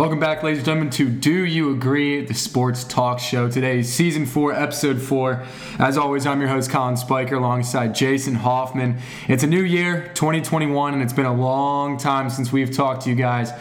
Welcome back, ladies and gentlemen, to Do You Agree, the sports talk show. Today season four, episode four. As always, I'm your host, Collin Spiker, alongside Jason Hoffman. It's a new year, 2021, and it's been a long time since we've talked to you guys.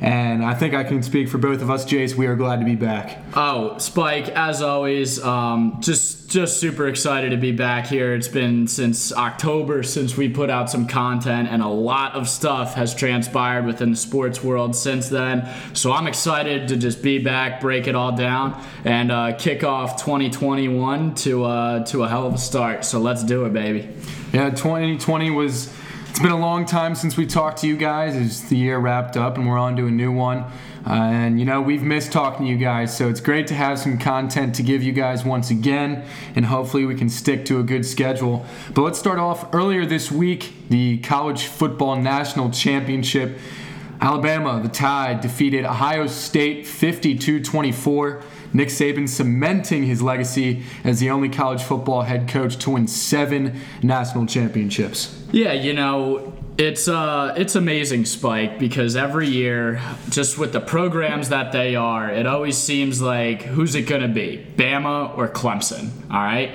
And I think I can speak for both of us, Jace. We are glad to be back. Oh, Spike, as always, um, just just super excited to be back here. It's been since October since we put out some content, and a lot of stuff has transpired within the sports world since then. So I'm excited to just be back, break it all down, and uh, kick off 2021 to uh, to a hell of a start. So let's do it, baby. Yeah, 2020 was. It's been a long time since we talked to you guys as the year wrapped up and we're on to a new one. Uh, and you know, we've missed talking to you guys, so it's great to have some content to give you guys once again, and hopefully we can stick to a good schedule. But let's start off earlier this week the College Football National Championship. Alabama, the Tide, defeated Ohio State 52 24. Nick Saban cementing his legacy as the only college football head coach to win seven national championships. Yeah, you know, it's uh, it's amazing, Spike, because every year, just with the programs that they are, it always seems like who's it gonna be, Bama or Clemson? All right.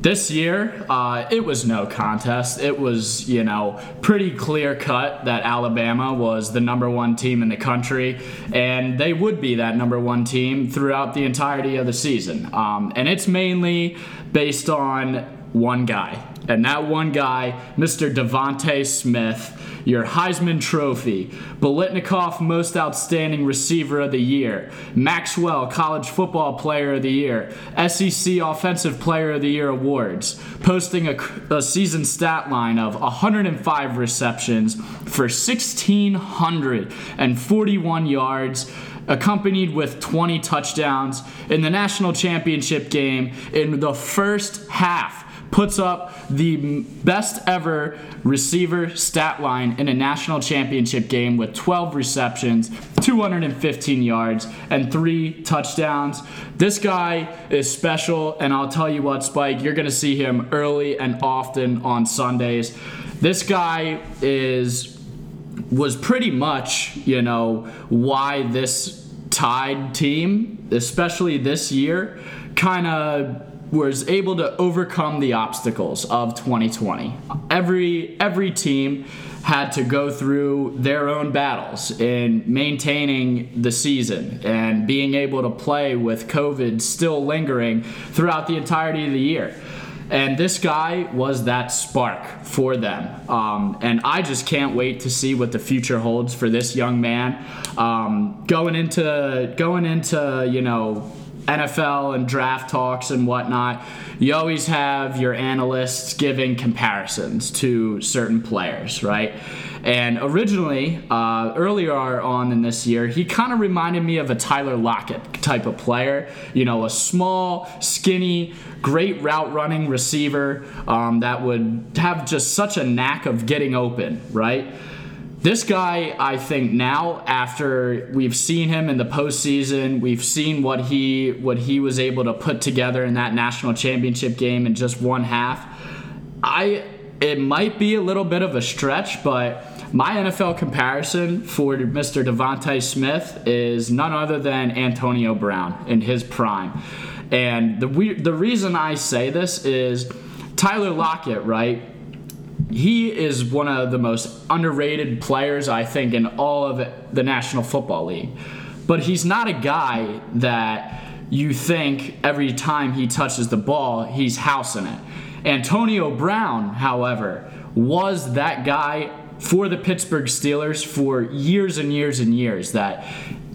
This year, uh, it was no contest. It was, you know, pretty clear cut that Alabama was the number one team in the country, and they would be that number one team throughout the entirety of the season. Um, and it's mainly based on one guy, and that one guy, Mr. DeVonta Smith, your Heisman Trophy, Biletnikoff Most Outstanding Receiver of the Year, Maxwell College Football Player of the Year, SEC Offensive Player of the Year awards, posting a, a season stat line of 105 receptions for 1,641 yards accompanied with 20 touchdowns in the national championship game in the first half puts up the best ever receiver stat line in a national championship game with 12 receptions, 215 yards, and three touchdowns. This guy is special, and I'll tell you what, Spike, you're going to see him early and often on Sundays. This guy is was pretty much, you know, why this Tide team, especially this year, kind of was able to overcome the obstacles of 2020. Every every team had to go through their own battles in maintaining the season and being able to play with COVID still lingering throughout the entirety of the year. And this guy was that spark for them. Um, and I just can't wait to see what the future holds for this young man. Um, going into going into you know NFL and draft talks and whatnot, you always have your analysts giving comparisons to certain players, right? And originally, uh, earlier on in this year, he kind of reminded me of a Tyler Lockett type of player. You know, a small, skinny, great route running receiver um, that would have just such a knack of getting open, right? This guy, I think now after we've seen him in the postseason, we've seen what he what he was able to put together in that national championship game in just one half. I it might be a little bit of a stretch, but my NFL comparison for Mr. DeVonta Smith is none other than Antonio Brown in his prime. And the we, the reason I say this is Tyler Lockett, right? He is one of the most underrated players, I think, in all of the National Football League. But he's not a guy that you think every time he touches the ball, he's housing it. Antonio Brown, however, was that guy for the Pittsburgh Steelers for years and years and years. That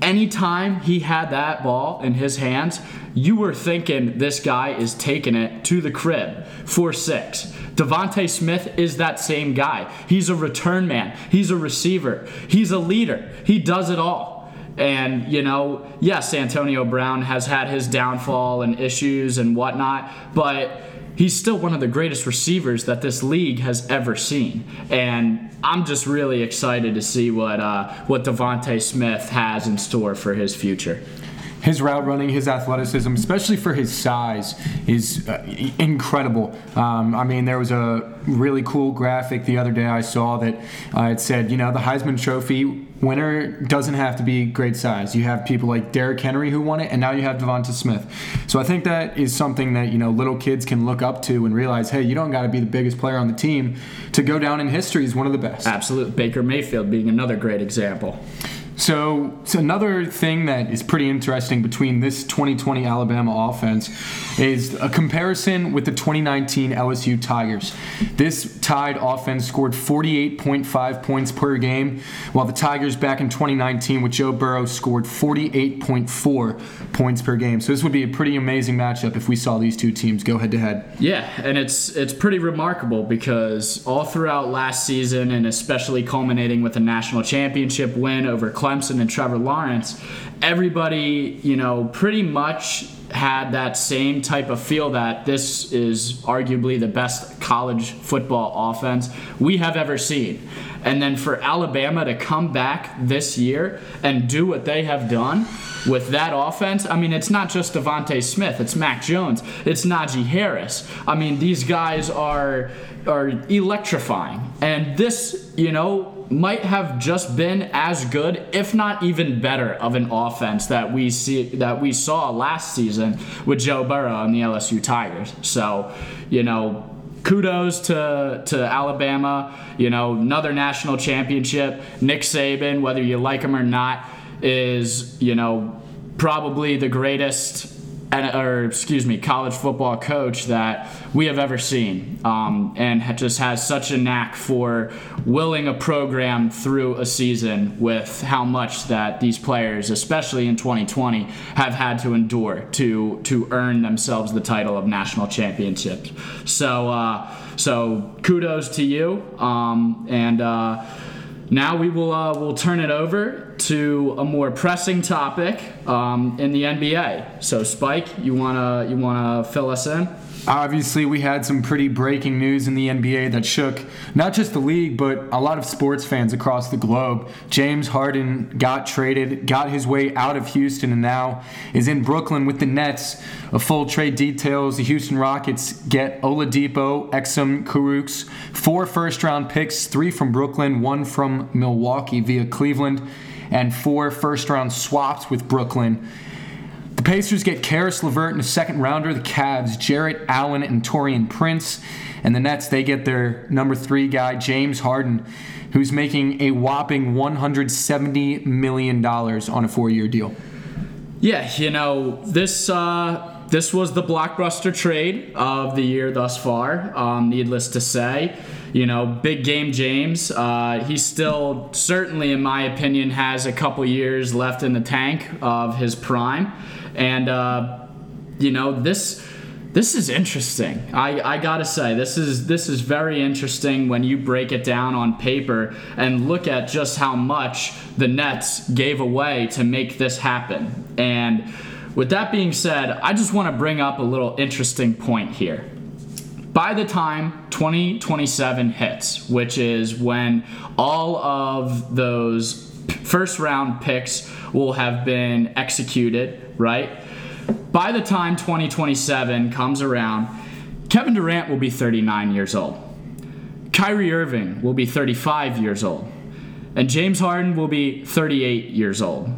anytime he had that ball in his hands, you were thinking this guy is taking it to the crib for six. DeVonta Smith is that same guy. He's a return man. He's a receiver. He's a leader. He does it all. And, you know, yes, Antonio Brown has had his downfall and issues and whatnot, but he's still one of the greatest receivers that this league has ever seen. And I'm just really excited to see what uh, what DeVonta Smith has in store for his future. His route running, his athleticism, especially for his size, is uh, incredible. Um, I mean, there was a really cool graphic the other day I saw that uh, it said, you know, the Heisman Trophy winner doesn't have to be great size. You have people like Derrick Henry who won it, and now you have Devonta Smith. So I think that is something that you know little kids can look up to and realize, hey, you don't got to be the biggest player on the team to go down in history as one of the best. Absolutely, Baker Mayfield being another great example. So, so, another thing that is pretty interesting between this 2020 Alabama offense is a comparison with the 2019 LSU Tigers. This Tide offense scored 48.5 points per game, while the Tigers back in 2019 with Joe Burrow scored 48.4 points per game. So this would be a pretty amazing matchup if we saw these two teams go head to head. Yeah, and it's it's pretty remarkable because all throughout last season and especially culminating with a national championship win over Clemson and Trevor Lawrence, everybody, you know, pretty much had that same type of feel that this is arguably the best college football offense we have ever seen. And then for Alabama to come back this year and do what they have done with that offense, I mean, it's not just DeVonta Smith, it's Mac Jones, it's Najee Harris. I mean, these guys are are electrifying. And this, you know, might have just been as good, if not even better, of an offense that we see that we saw last season with Joe Burrow and the LSU Tigers. So, you know, kudos to to Alabama. You know, another national championship. Nick Saban, whether you like him or not, is you know probably the greatest or excuse me, college football coach that we have ever seen, um, and just has such a knack for willing a program through a season with how much that these players, especially in 2020, have had to endure to to earn themselves the title of national championships. So, uh, so kudos to you, um, and. Uh, now we will uh, we'll turn it over to a more pressing topic um, in the NBA. So Spike, you wanna you wanna fill us in? Obviously, we had some pretty breaking news in the NBA that shook not just the league, but a lot of sports fans across the globe. James Harden got traded, got his way out of Houston, and now is in Brooklyn with the Nets. A full trade details the Houston Rockets get Oladipo, Exum, Kurucs, four first round picks, three from Brooklyn, one from Milwaukee via Cleveland, and four first round swaps with Brooklyn. The Pacers get Caris LeVert in a second rounder. The Cavs, Jarrett Allen and Taurean Prince. And the Nets, they get their number three guy, James Harden, who's making a whopping $170 million on a four year deal. Yeah, you know, this. Uh this was the blockbuster trade of the year thus far. Um, needless to say, you know, big game James. Uh, he still, certainly in my opinion, has a couple years left in the tank of his prime. And uh, you know this this is interesting. I, I gotta say this is this is very interesting when you break it down on paper and look at just how much the Nets gave away to make this happen. And with that being said, I just want to bring up a little interesting point here. By the time 2027 hits, which is when all of those first round picks will have been executed right? By the time 2027 comes around, Kevin Durant will be 39 years old. Kyrie Irving will be 35 years old. And James Harden will be 38 years old.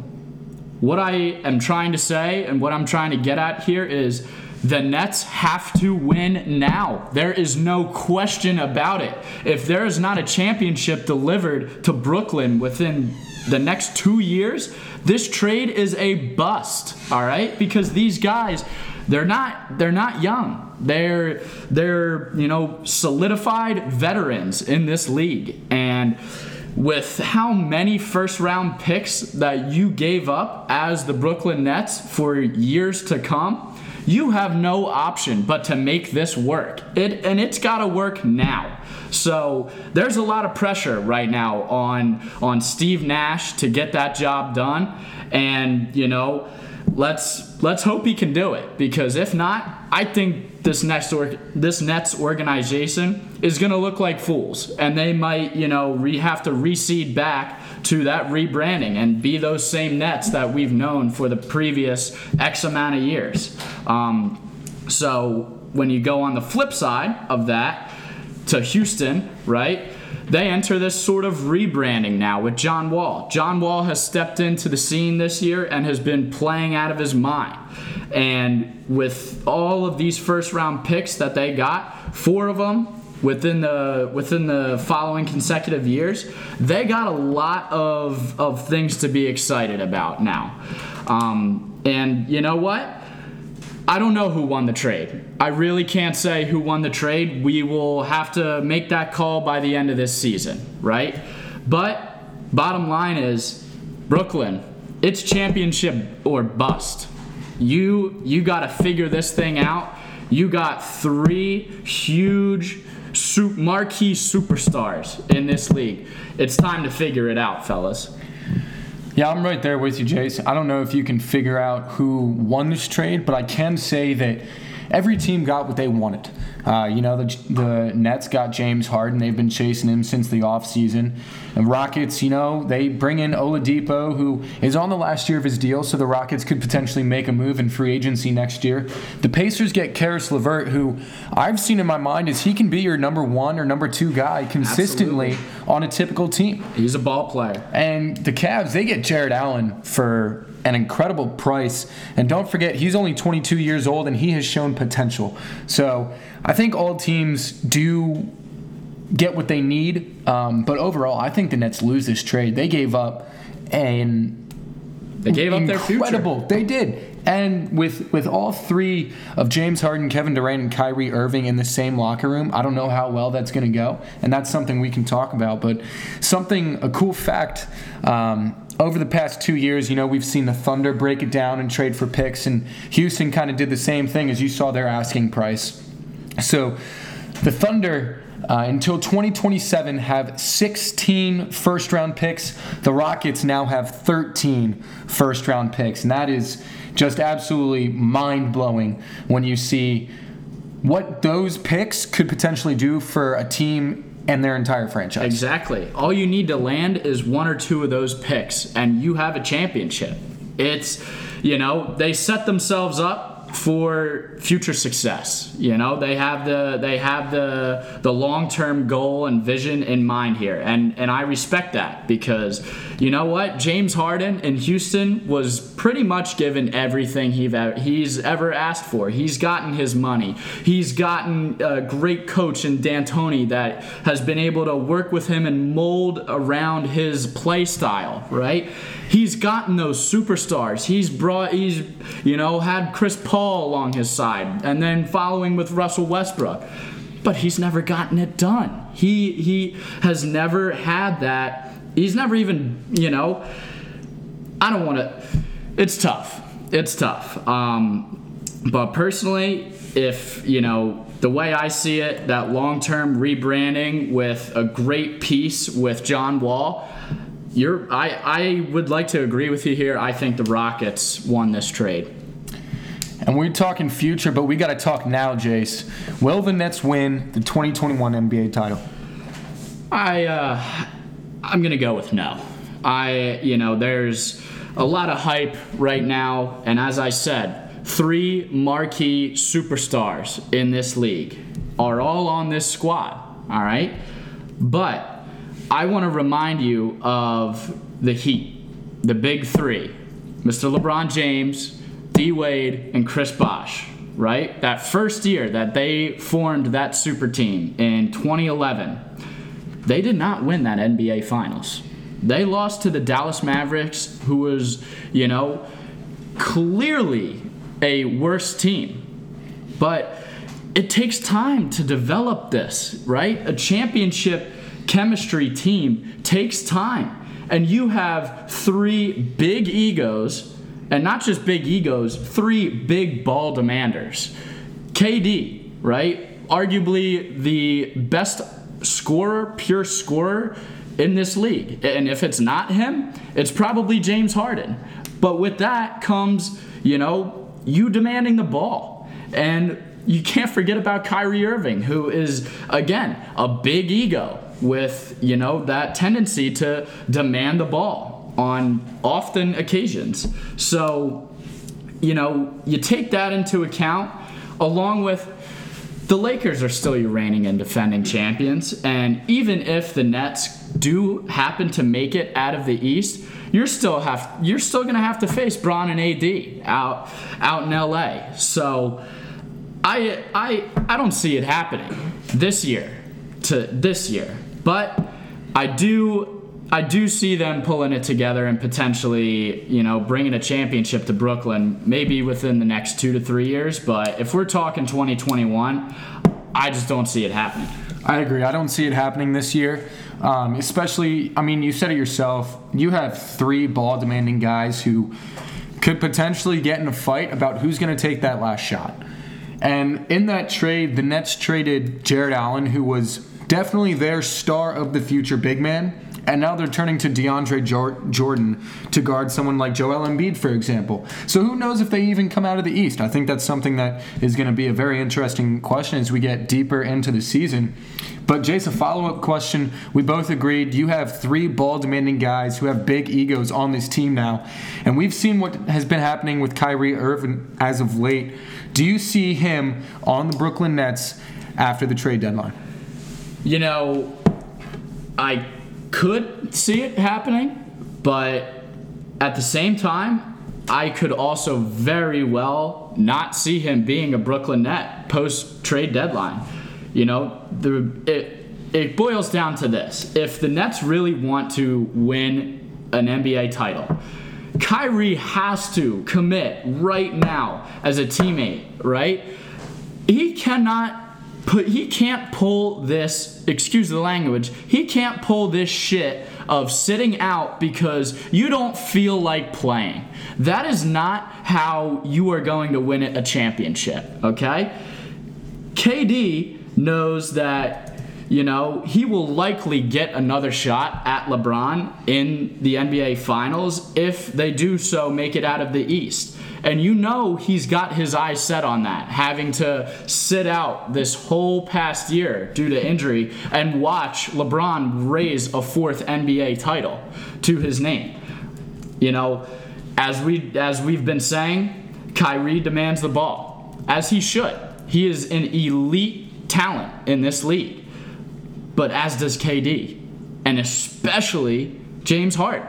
What I am trying to say and what I'm trying to get at here is the Nets have to win now. There is no question about it. If there is not a championship delivered to Brooklyn within the next two years, this trade is a bust. All right, because these guys, they're not they're not young. They're they're you know solidified veterans in this league, and with how many first round picks that you gave up as the Brooklyn Nets for years to come you have no option but to make this work. It and it's got to work now. So there's a lot of pressure right now on on Steve Nash to get that job done, and you know let's let's hope he can do it because if not, I think this next or, this Nets organization is going to look like fools, and they might you know re- have to reseed back to that rebranding and be those same Nets that we've known for the previous X amount of years. Um, so when you go on the flip side of that to Houston, right? They enter this sort of rebranding now with John Wall. John Wall has stepped into the scene this year and has been playing out of his mind. And with all of these first round picks that they got, four of them within the within the following consecutive years, they got a lot of of things to be excited about now. Um, and you know what? I don't know who won the trade. I really can't say who won the trade. We will have to make that call by the end of this season, right? But bottom line is Brooklyn, it's championship or bust. You you got to figure this thing out. You got three huge marquee superstars in this league. It's time to figure it out, fellas. Yeah, I'm right there with you, Jason. I don't know if you can figure out who won this trade, but I can say that every team got what they wanted. Uh, you know, the, the Nets got James Harden. They've been chasing him since the offseason. And Rockets, you know, they bring in Oladipo, who is on the last year of his deal, so the Rockets could potentially make a move in free agency next year. The Pacers get Caris LeVert, who I've seen in my mind is he can be your number one or number two guy consistently Absolutely. on a typical team. He's a ball player. And the Cavs, they get Jarrett Allen for an incredible price. And don't forget, he's only 22 years old and he has shown potential. So I think all teams do get what they need. Um, but overall, I think the Nets lose this trade. They gave up an they gave up their future. Incredible. They did. And with with all three of James Harden, Kevin Durant, and Kyrie Irving in the same locker room, I don't know how well that's going to go. And that's something we can talk about. But something, a cool fact. Um, over the past two years, you know, we've seen the Thunder break it down and trade for picks, and Houston kind of did the same thing as you saw their asking price. So the Thunder. Uh, until 2027, have 16 first round picks. The Rockets now have 13 first round picks. And that is just absolutely mind blowing when you see what those picks could potentially do for a team and their entire franchise. Exactly. All you need to land is one or two of those picks, and you have a championship. It's, you know, they set themselves up for future success. You know, they have the they have the the long-term goal and vision in mind here. And and I respect that because you know what? James Harden in Houston was pretty much given everything he he's ever asked for. He's gotten his money. He's gotten a great coach in D'Antoni that has been able to work with him and mold around his play style, right? He's gotten those superstars. He's brought he's you know had Chris Paul along his side and then following with Russell Westbrook. But he's never gotten it done. He he has never had that. He's never even, you know, I don't want to it's tough. It's tough. Um, but personally, if, you know, the way I see it, that long term rebranding with a great piece with John Wall, you're, I, I would like to agree with you here. I think the Rockets won this trade. And we're talking future, but we got to talk now, Jace. Will the Nets win the 2021 NBA title? I, uh, I'm gonna go with no. I, you know, there's a lot of hype right now, and as I said, three marquee superstars in this league are all on this squad. All right, but I want to remind you of the Heat, the big three Mr. LeBron James, D Wade, and Chris Bosh, right? That first year that they formed that super team in 2011, they did not win that NBA Finals. They lost to the Dallas Mavericks, who was, you know, clearly a worse team. But it takes time to develop this, right? A championship chemistry team takes time. And you have three big egos, and not just big egos, three big ball demanders. KD, right? Arguably the best scorer, pure scorer in this league. And if it's not him, it's probably James Harden. But with that comes, you know, you demanding the ball. And you can't forget about Kyrie Irving, who is, again, a big ego with, you know, that tendency to demand the ball on often occasions. So, you know, you take that into account along with the Lakers are still your reigning and defending champions, and even if the Nets do happen to make it out of the East, you're still have you're still gonna have to face Bron and AD out out in LA. So I I I don't see it happening this year to this year, but I do I do see them pulling it together and potentially, you know, bringing a championship to Brooklyn, maybe within the next two to three years. But if we're talking 2021, I just don't see it happening. I agree. I don't see it happening this year. Um, especially, I mean, you said it yourself. You have three ball demanding guys who could potentially get in a fight about who's going to take that last shot. And in that trade, the Nets traded Jarrett Allen, who was definitely their star of the future big man and now they're turning to DeAndre Jordan to guard someone like Joel Embiid, for example. So who knows if they even come out of the East? I think that's something that is going to be a very interesting question as we get deeper into the season. But Jace, a follow-up question. We both agreed you have three ball-demanding guys who have big egos on this team now, and we've seen what has been happening with Kyrie Irving as of late. Do you see him on the Brooklyn Nets after the trade deadline? You know, I could see it happening, but at the same time, I could also very well not see him being a Brooklyn Net post trade deadline. You know, the it it boils down to this: if the Nets really want to win an NBA title, Kyrie has to commit right now as a teammate. Right? He cannot put he can't pull this excuse the language he can't pull this shit of sitting out because you don't feel like playing. That is not how you are going to win a championship okay? KD knows that you know, he will likely get another shot at LeBron in the NBA Finals if they do so make it out of the East. And you know he's got his eyes set on that, having to sit out this whole past year due to injury and watch LeBron raise a fourth NBA title to his name. You know, as we as we've been saying, Kyrie demands the ball, as he should. He is an elite talent in this league but as does KD, and especially James Harden.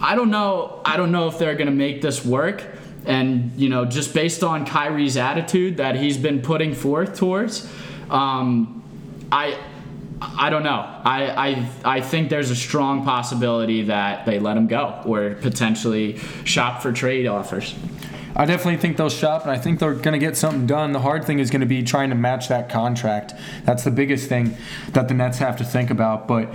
I don't know. I don't know if they're going to make this work. And you know, just based on Kyrie's attitude that he's been putting forth towards, um, I I don't know. I, I I think there's a strong possibility that they let him go or potentially shop for trade offers. I definitely think they'll shop, and I think they're going to get something done. The hard thing is going to be trying to match that contract. That's the biggest thing that the Nets have to think about. But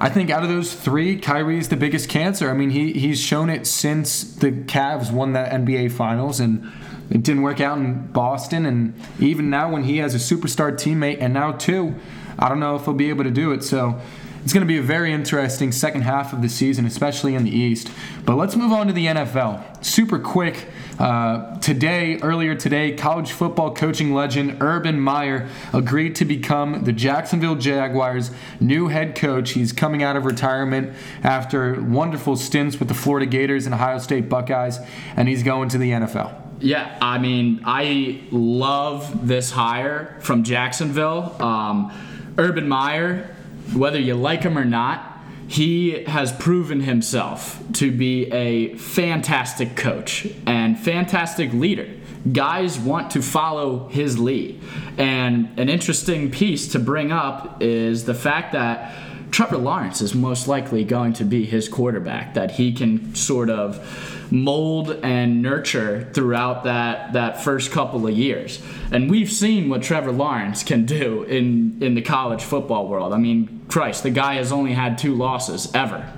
I think out of those three, Kyrie's the biggest cancer. I mean, he he's shown it since the Cavs won that NBA Finals, and it didn't work out in Boston. And even now, when he has a superstar teammate, and now two, I don't know if he'll be able to do it. So it's going to be a very interesting second half of the season, especially in the East. But let's move on to the NFL. Super quick. Uh, today, earlier today, college football coaching legend Urban Meyer agreed to become the Jacksonville Jaguars' new head coach. He's coming out of retirement after wonderful stints with the Florida Gators and Ohio State Buckeyes, and he's going to the NFL. Yeah, I mean, I love this hire from Jacksonville. Um, Urban Meyer whether you like him or not, he has proven himself to be a fantastic coach and fantastic leader. Guys want to follow his lead. And an interesting piece to bring up is the fact that Trevor Lawrence is most likely going to be his quarterback, that he can sort of mold and nurture throughout that, that first couple of years. And we've seen what Trevor Lawrence can do in, in the college football world. I mean, Christ, the guy has only had two losses ever.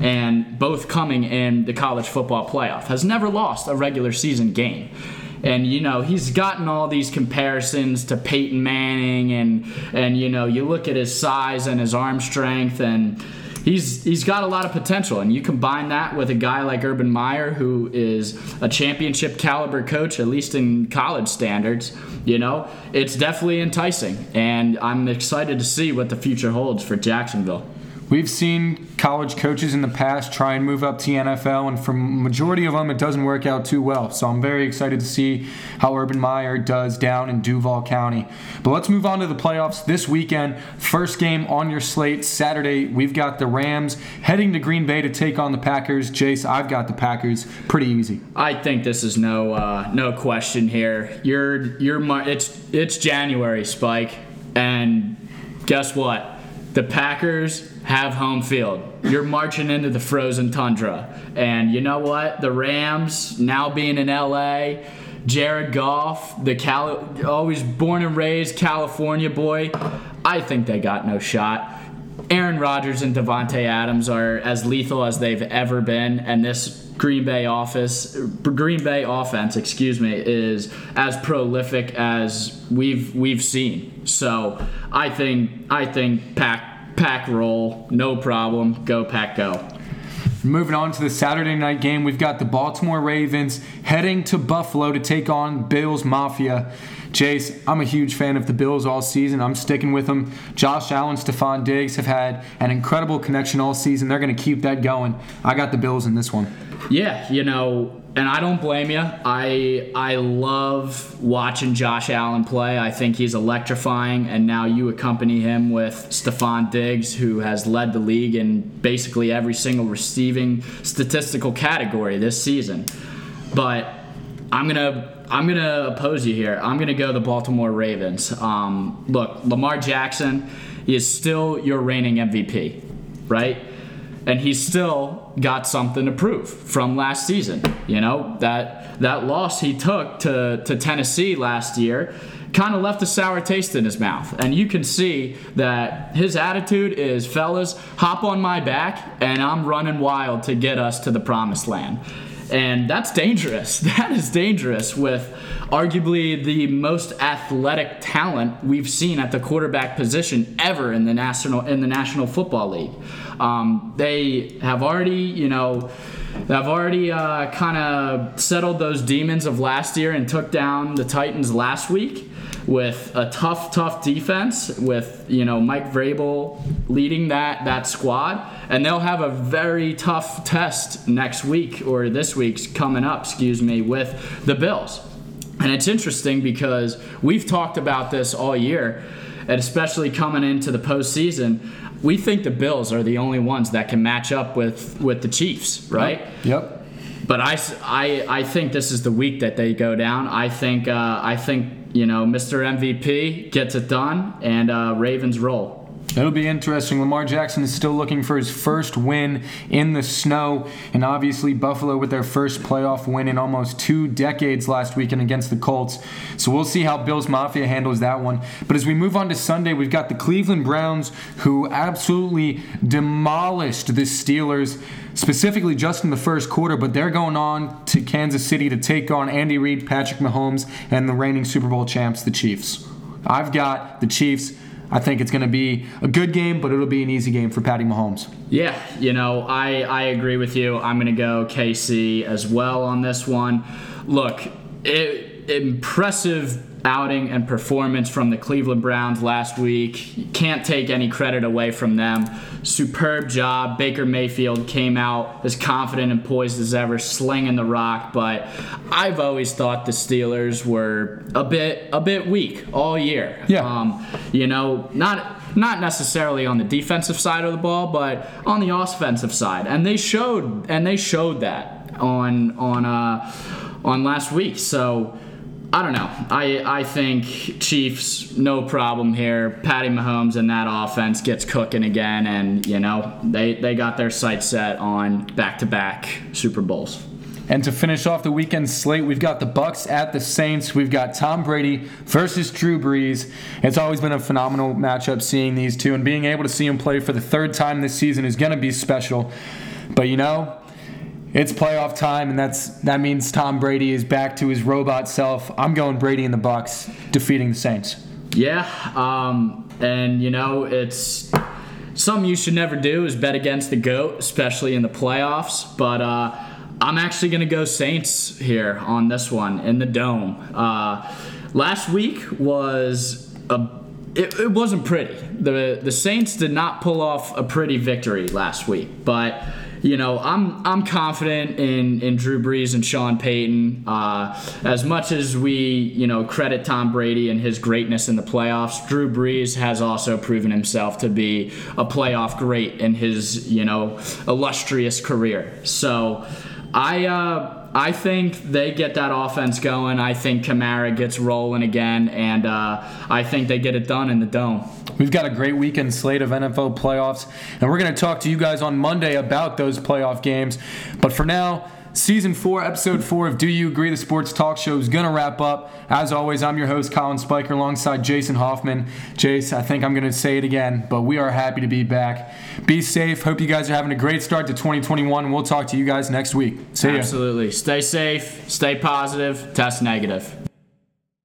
And both coming in the college football playoff, has never lost a regular season game. And you know he's gotten all these comparisons to Peyton Manning, and and you know you look at his size and his arm strength, and he's he's got a lot of potential, and you combine that with a guy like Urban Meyer, who is a championship caliber coach, at least in college standards. You know, it's definitely enticing, and I'm excited to see what the future holds for Jacksonville. We've seen college coaches in the past try and move up to the NFL, and for majority of them, it doesn't work out too well. So I'm very excited to see how Urban Meyer does down in Duval County. But let's move on to the playoffs this weekend. First game on your slate Saturday. We've got the Rams heading to Green Bay to take on the Packers. Jace, I've got the Packers. Pretty easy. I think this is no uh, no question here. You're you're it's it's January, Spike, and guess what? The Packers have home field. You're marching into the frozen tundra. And you know what? The Rams, now being in LA, Jared Goff, the Cali- always born and raised California boy, I think they got no shot. Aaron Rodgers and Davante Adams are as lethal as they've ever been, and this Green Bay office, Green Bay offense, excuse me, is as prolific as we've we've seen. So I think I think Pack pack roll, no problem. Go pack go. Moving on to the Saturday night game, we've got the Baltimore Ravens heading to Buffalo to take on Bills Mafia. Chase, I'm a huge fan of the Bills all season. I'm sticking with them. Josh Allen, Stefon Diggs have had an incredible connection all season. They're going to keep that going. I got the Bills in this one. Yeah, you know, and I don't blame you. I I love watching Josh Allen play. I think he's electrifying, and now you accompany him with Stefon Diggs, who has led the league in basically every single receiving statistical category this season. But I'm gonna I'm gonna oppose you here. I'm gonna go the Baltimore Ravens. Um, look, Lamar Jackson is still your reigning MVP, right? and he's still got something to prove from last season. You know that that loss he took to to Tennessee last year kind of left a sour taste in his mouth, and you can see that his attitude is, fellas, hop on my back, and I'm running wild to get us to the promised land. And that's dangerous. That is dangerous with arguably the most athletic talent we've seen at the quarterback position ever in the national in the National Football League. Um, they have already, you know, they've already uh, kind of settled those demons of last year and took down the Titans last week with a tough, tough defense with you know Mike Vrabel leading that that squad, and they'll have a very tough test next week or this week's coming up, excuse me, with the Bills. And it's interesting because we've talked about this all year, and especially coming into the postseason we think the Bills are the only ones that can match up with with the Chiefs, right? Yep. But I, I, I think this is the week that they go down. I think uh, I think you know Mr. MVP gets it done, and uh, Ravens roll. It'll be interesting. Lamar Jackson is still looking for his first win in the snow, and obviously Buffalo with their first playoff win in almost two decades last weekend against the Colts. So we'll see how Bills Mafia handles that one. But as we move on to Sunday, we've got the Cleveland Browns who absolutely demolished the Steelers, specifically just in the first quarter, but they're going on to Kansas City to take on Andy Reid, Patrick Mahomes, and the reigning Super Bowl champs, the Chiefs. I've got the Chiefs I think it's going to be a good game, but it'll be an easy game for Patty Mahomes. Yeah, you know, I, I agree with you. I'm going to go KC as well on this one. Look, it, impressive outing and performance from the Cleveland Browns last week. Can't take any credit away from them. Superb job. Baker Mayfield came out as confident and poised as ever, slinging the rock. But I've always thought the Steelers were a bit a bit weak all year. Yeah. Um, you know, not not necessarily on the defensive side of the ball, but on the offensive side, and they showed and they showed that on on uh, on last week. So I don't know. I I think Chiefs no problem here. Patty Mahomes and that offense gets cooking again, and you know they they got their sights set on back to back Super Bowls. And to finish off the weekend slate, we've got the Bucs at the Saints. We've got Tom Brady versus Drew Brees. It's always been a phenomenal matchup seeing these two, and being able to see them play for the third time this season is going to be special. But you know, it's playoff time, and that's that means Tom Brady is back to his robot self. I'm going Brady in the Bucs defeating the Saints. Yeah, um, and you know it's something you should never do is bet against the GOAT, especially in the playoffs. But uh, I'm actually to go Saints here on this one in the dome. Uh, last week was a it, it wasn't pretty. The the Saints did not pull off a pretty victory last week, but you know, I'm I'm confident in in Drew Brees and Sean Payton. Uh, as much as we you know credit Tom Brady and his greatness in the playoffs, Drew Brees has also proven himself to be a playoff great in his you know illustrious career. So, I. Uh, I think they get that offense going. I think Kamara gets rolling again, and uh, I think they get it done in the dome. We've got a great weekend slate of NFL playoffs, and we're going to talk to you guys on Monday about those playoff games. But for now, Season 4, Episode 4 of Do You Agree? The Sports Talk Show is going to wrap up. As always, I'm your host, Collin Spiker, alongside Jason Hoffman. Jace, I think I'm going to say it again, but we are happy to be back. Be safe. Hope you guys are having a great start to 2021. We'll talk to you guys next week. See ya. Absolutely. Stay safe, stay positive, test negative.